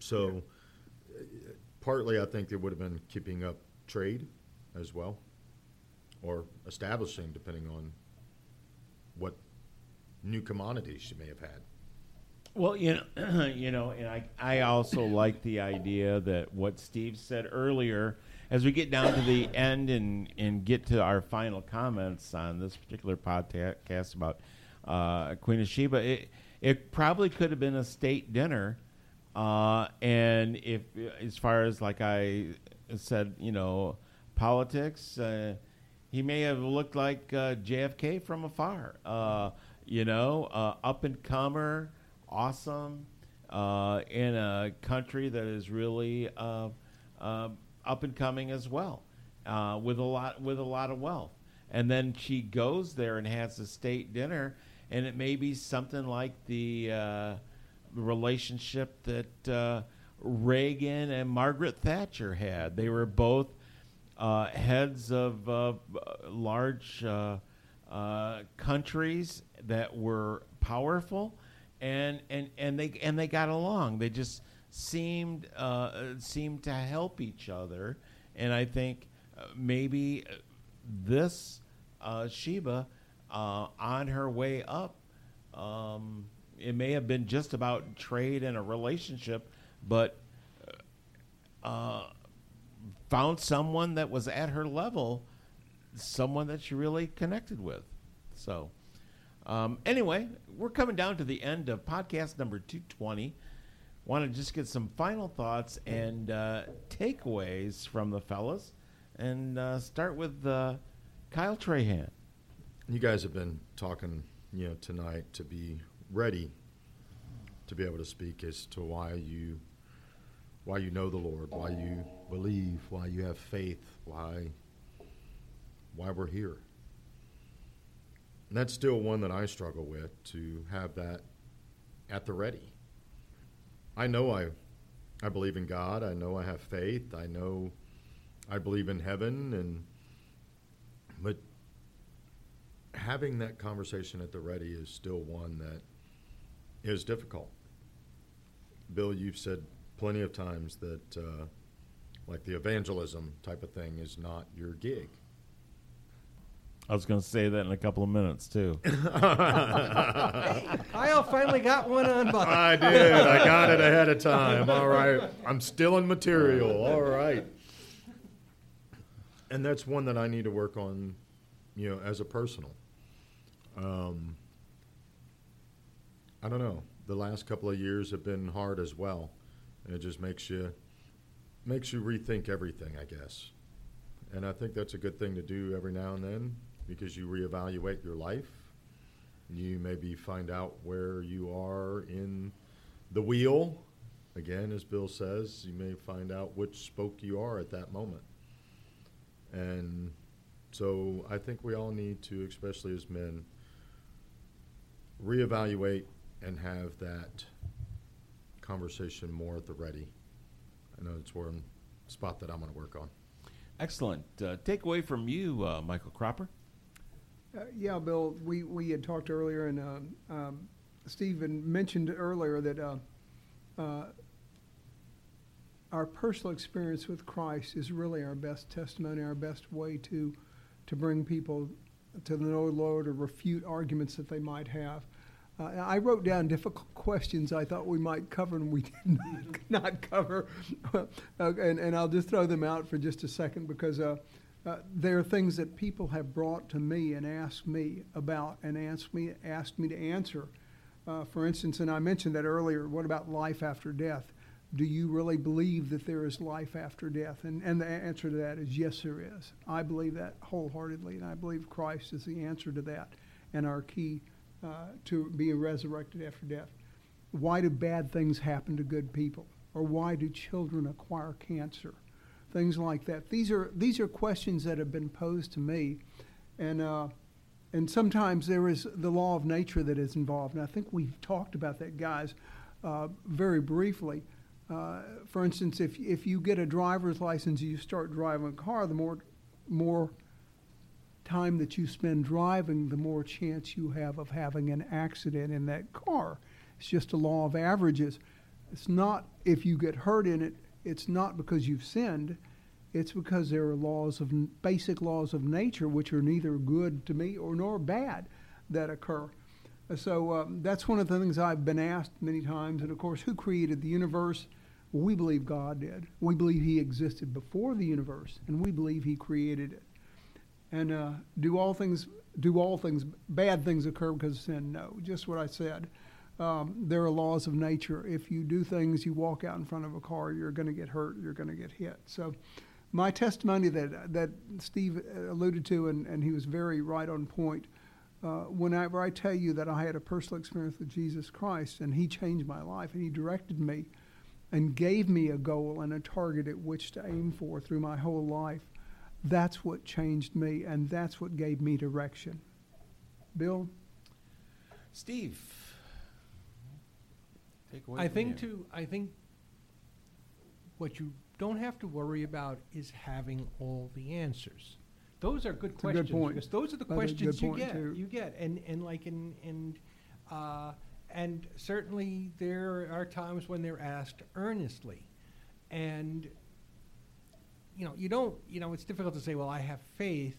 Speaker 3: So, uh, partly, I think it would have been keeping up trade as well, or establishing, depending on what new commodities she may have had.
Speaker 1: Well, you know, [CLEARS THROAT] you know, and I, I also like the idea that what Steve said earlier, as we get down to the end and, and get to our final comments on this particular podcast about uh, Queen of Sheba, it, it probably could have been a state dinner. Uh, and if, as far as like I said, you know, politics, uh, he may have looked like uh, JFK from afar. Uh, you know, uh, up and comer, awesome, uh, in a country that is really uh, up and coming as well, with a lot with a lot of wealth. And then she goes there and has a state dinner, and it may be something like the relationship that Reagan and Margaret Thatcher had. They were both uh, heads of uh, large uh, uh, countries that were powerful, and, and, and they and they got along. They just seemed uh, seemed to help each other, and I think uh, maybe this uh, Sheba uh, on her way up. Um, it may have been just about trade and a relationship, but uh, found someone that was at her level, someone that she really connected with. So, um, anyway, we're coming down to the end of podcast number 220. Want to just get some final thoughts and uh, takeaways from the fellas, and uh, start with uh, Kyle Trahan.
Speaker 3: You guys have been talking you know, tonight to be ready to be able to speak as to why you why you know the Lord, why you believe, why you have faith, why why we're here. And that's still one that I struggle with to have that at the ready. I know I I believe in God, I know I have faith, I know I believe in heaven and but having that conversation at the ready is still one that is difficult. Bill, you've said plenty of times that, uh, like the evangelism type of thing, is not your gig.
Speaker 1: I was going to say that in a couple of minutes too. [LAUGHS]
Speaker 5: Kyle finally got one on. But
Speaker 3: I did. I got it ahead of time. All right. I'm still in material. All right. And that's one that I need to work on, you know, as a personal. Um, I don't know. The last couple of years have been hard as well, and it just makes you makes you rethink everything, I guess. And I think that's a good thing to do every now and then because you reevaluate your life. You maybe find out where you are in the wheel. Again, as Bill says, you may find out which spoke you are at that moment. And so I think we all need to, especially as men, reevaluate and have that conversation more at the ready. I know it's one spot that I'm going to work on.
Speaker 1: Excellent. Uh, takeaway from you, uh, Michael Cropper.
Speaker 2: Uh, yeah, Bill, we, we had talked earlier, and um, um, Stephen mentioned earlier that uh, uh, our personal experience with Christ is really our best testimony, our best way to to bring people to the Lord or refute arguments that they might have. Uh, I wrote down difficult [LAUGHS] questions I thought we might cover and we did [LAUGHS] not, not cover. [LAUGHS] uh, and, and I'll just throw them out for just a second because uh, uh, there are things that people have brought to me and asked me about and asked me, asked me to answer. Uh, for instance, and I mentioned that earlier, what about life after death? Do you really believe that there is life after death? And, and the answer to that is yes, there is. I believe that wholeheartedly, and I believe Christ is the answer to that and our key uh, to be resurrected after death. Why do bad things happen to good people? Or why do children acquire cancer? Things like that. These are these are questions that have been posed to me, and uh, and sometimes there is the law of nature that is involved. And I think we've talked about that, guys, uh, very briefly. Uh, for instance, if if you get a driver's license and you start driving a car, the more more time that you spend driving, the more chance you have of having an accident in that car. It's just a law of averages. It's not if you get hurt in it, it's not because you've sinned. It's because there are laws of basic laws of nature which are neither good to me or nor bad that occur. So um, that's one of the things I've been asked many times. And of course, who created the universe? We believe God did. We believe He existed before the universe, and we believe He created it. And uh, do all things do all things bad things occur because of sin? No, just what I said. Um, there are laws of nature. If you do things, you walk out in front of a car, you're going to get hurt. You're going to get hit. So, my testimony that that Steve alluded to, and, and he was very right on point. Uh, whenever I tell you that I had a personal experience with Jesus Christ and He changed my life and He directed me and gave me a goal and a target at which to aim for through my whole life, that's what changed me and that's what gave me direction. Bill?
Speaker 1: Steve. Take away
Speaker 5: I think
Speaker 1: you.
Speaker 5: to I think what you don't have to worry about is having all the answers. Those are good
Speaker 2: It's a good
Speaker 5: questions
Speaker 2: point.
Speaker 5: because those are the
Speaker 2: That's
Speaker 5: questions you get.
Speaker 2: too.
Speaker 5: You get and and like in and uh, and certainly there are times when they're asked earnestly, and you know you don't you know it's difficult to say well I have faith,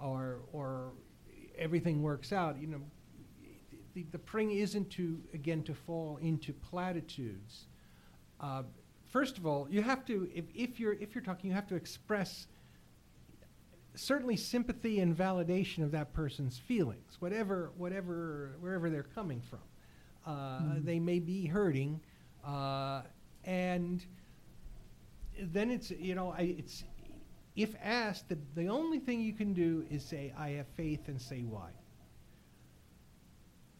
Speaker 5: or or everything works out. You know the, the pring isn't to again to fall into platitudes. Uh, first of all, you have to if, if you're if you're talking, you have to express certainly sympathy and validation of that person's feelings, whatever whatever wherever they're coming from. Uh, They may be hurting, uh, and then it's you know I, it's if asked, the, the only thing you can do is say I have faith and say why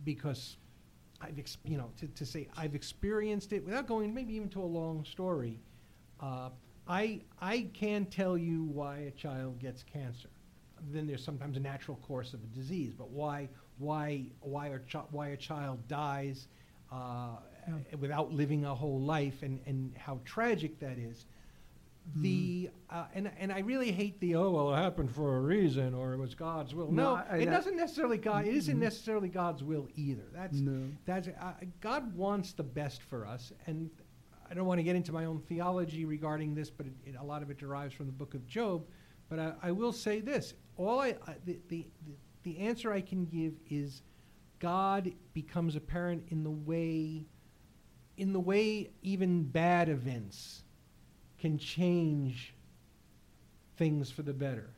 Speaker 5: because I've ex- you know to, to say I've experienced it without going maybe even to a long story. Uh, I I can tell you why a child gets cancer. Then there's sometimes a natural course of a disease, but why why why a chi- why a child dies uh, without living a whole life and, and how tragic that is. The uh, and and I really hate the oh well it happened for a reason or it was God's will.
Speaker 2: No,
Speaker 5: No,
Speaker 2: I-
Speaker 5: it
Speaker 2: I-
Speaker 5: doesn't necessarily God. It isn't necessarily God's will either. That's
Speaker 2: No.
Speaker 5: that's uh, God wants the best for us, and I don't want to get into my own theology regarding this, but it, it, a lot of it derives from the Book of Job. But I, I will say this: all I, the, the the the answer I can give is God becomes apparent in the way in the way even bad events can change things for the better.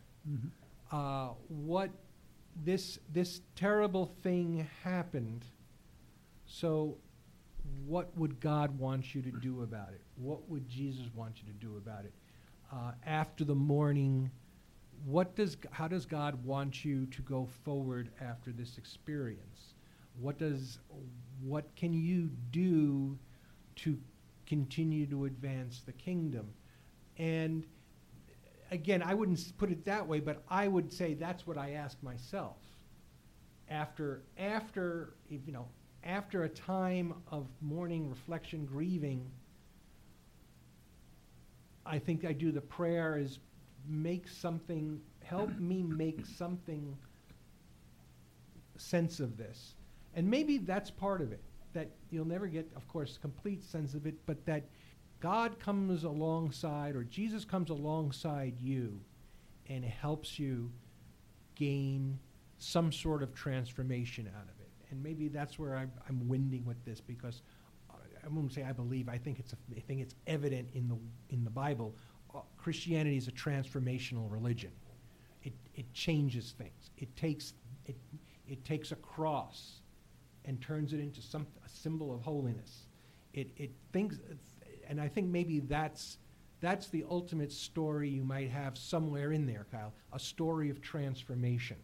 Speaker 5: Uh, what this this terrible thing happened. So, what would God want you to do about it? What would Jesus want you to do about it? Uh, after the mourning, what does how does God want you to go forward after this experience? What does what can you do to continue to advance the kingdom? And again, I wouldn't put it that way, but I would say that's what I ask myself. After after you know after a time of mourning, reflection, grieving, I think I do the prayer is make something help me make something sense of this. And maybe that's part of it. That you'll never get, of course, complete sense of it, but that God comes alongside or Jesus comes alongside you and helps you gain some sort of transformation out of it. And maybe that's where I'm, I'm winding with this because I won't say I believe. I think it's a, I think it's evident in the in the Bible. Uh, Christianity is a transformational religion. It it changes things. It takes it it takes a cross and turns it into some a symbol of holiness. It it thinks, and I think maybe that's that's the ultimate story you might have somewhere in there, Kyle. A story of transformation.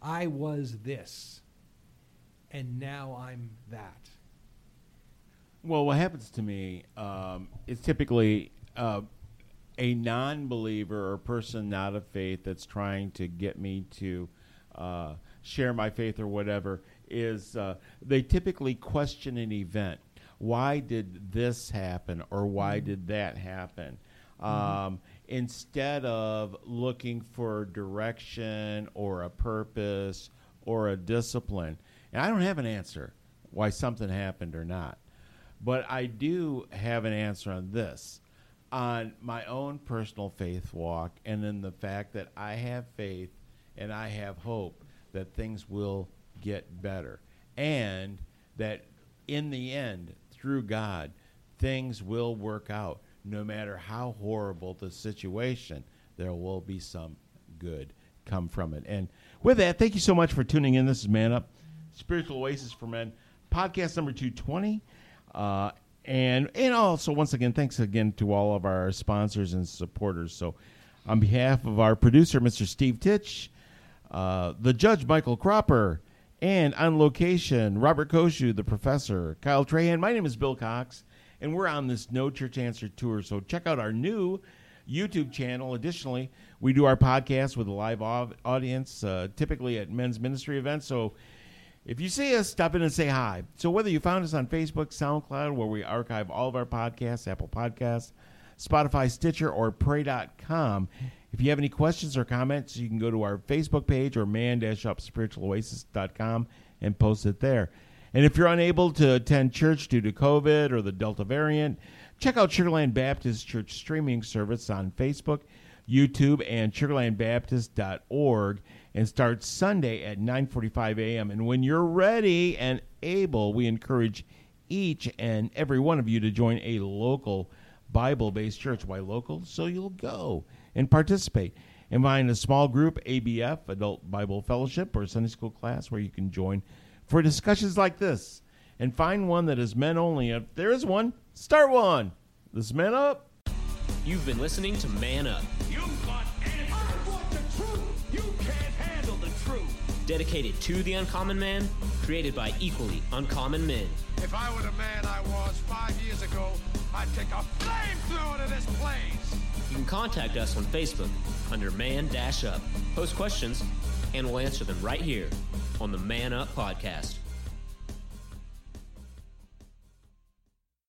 Speaker 5: I was this, and now I'm that.
Speaker 1: Well, what happens to me um, is typically uh, a non-believer or person not of faith that's trying to get me to uh, share my faith or whatever is uh, they typically question an event. Why did this happen or why did that happen? Um, instead of looking for direction or a purpose or a discipline. And I don't have an answer why something happened or not. But I do have an answer on this on my own personal faith walk and in the fact that I have faith and I have hope that things will get better and that in the end through God things will work out. No matter how horrible the situation there will be some good come from it. And with that thank you so much for tuning in. This is man up spiritual oasis for men podcast number 220 uh, and and also once again thanks again to all of our sponsors and supporters. So on behalf of our producer mr steve titch uh, the judge michael cropper and on location robert koshu the professor kyle trahan. My name is bill cox and we're on this no church answer tour. So check out our new youtube channel. Additionally we do our podcast with a live au- audience uh, typically at men's ministry events. So if you see us, stop in and say hi. So whether you found us on Facebook, SoundCloud, where we archive all of our podcasts, Apple Podcasts, Spotify, Stitcher, or Pray.com, if you have any questions or comments, you can go to our Facebook page or man-upspiritualoasis.com and post it there. And if you're unable to attend church due to COVID or the Delta variant, check out Sugar Land Baptist Church streaming service on Facebook, YouTube, and sugarlandbaptist.org and starts Sunday at 9:45 a.m. And when you're ready and able, we encourage each and every one of you to join a local Bible-based church. Why local? So you'll go and participate. And find a small group, ABF, Adult Bible Fellowship, or Sunday School class where you can join for discussions like this. And find one that is men only. If there is one, start one. This is Men Up.
Speaker 7: You've been listening to Man Up,
Speaker 8: You want answers. I want the truth. You can't handle the truth.
Speaker 7: dedicated to the uncommon man created by equally uncommon men.
Speaker 8: If I were the man I was five years ago, I'd take a flamethrower to this place.
Speaker 7: You can contact us on Facebook under Man Dash Up. Post questions, and we'll answer them right here on the Man Up Podcast.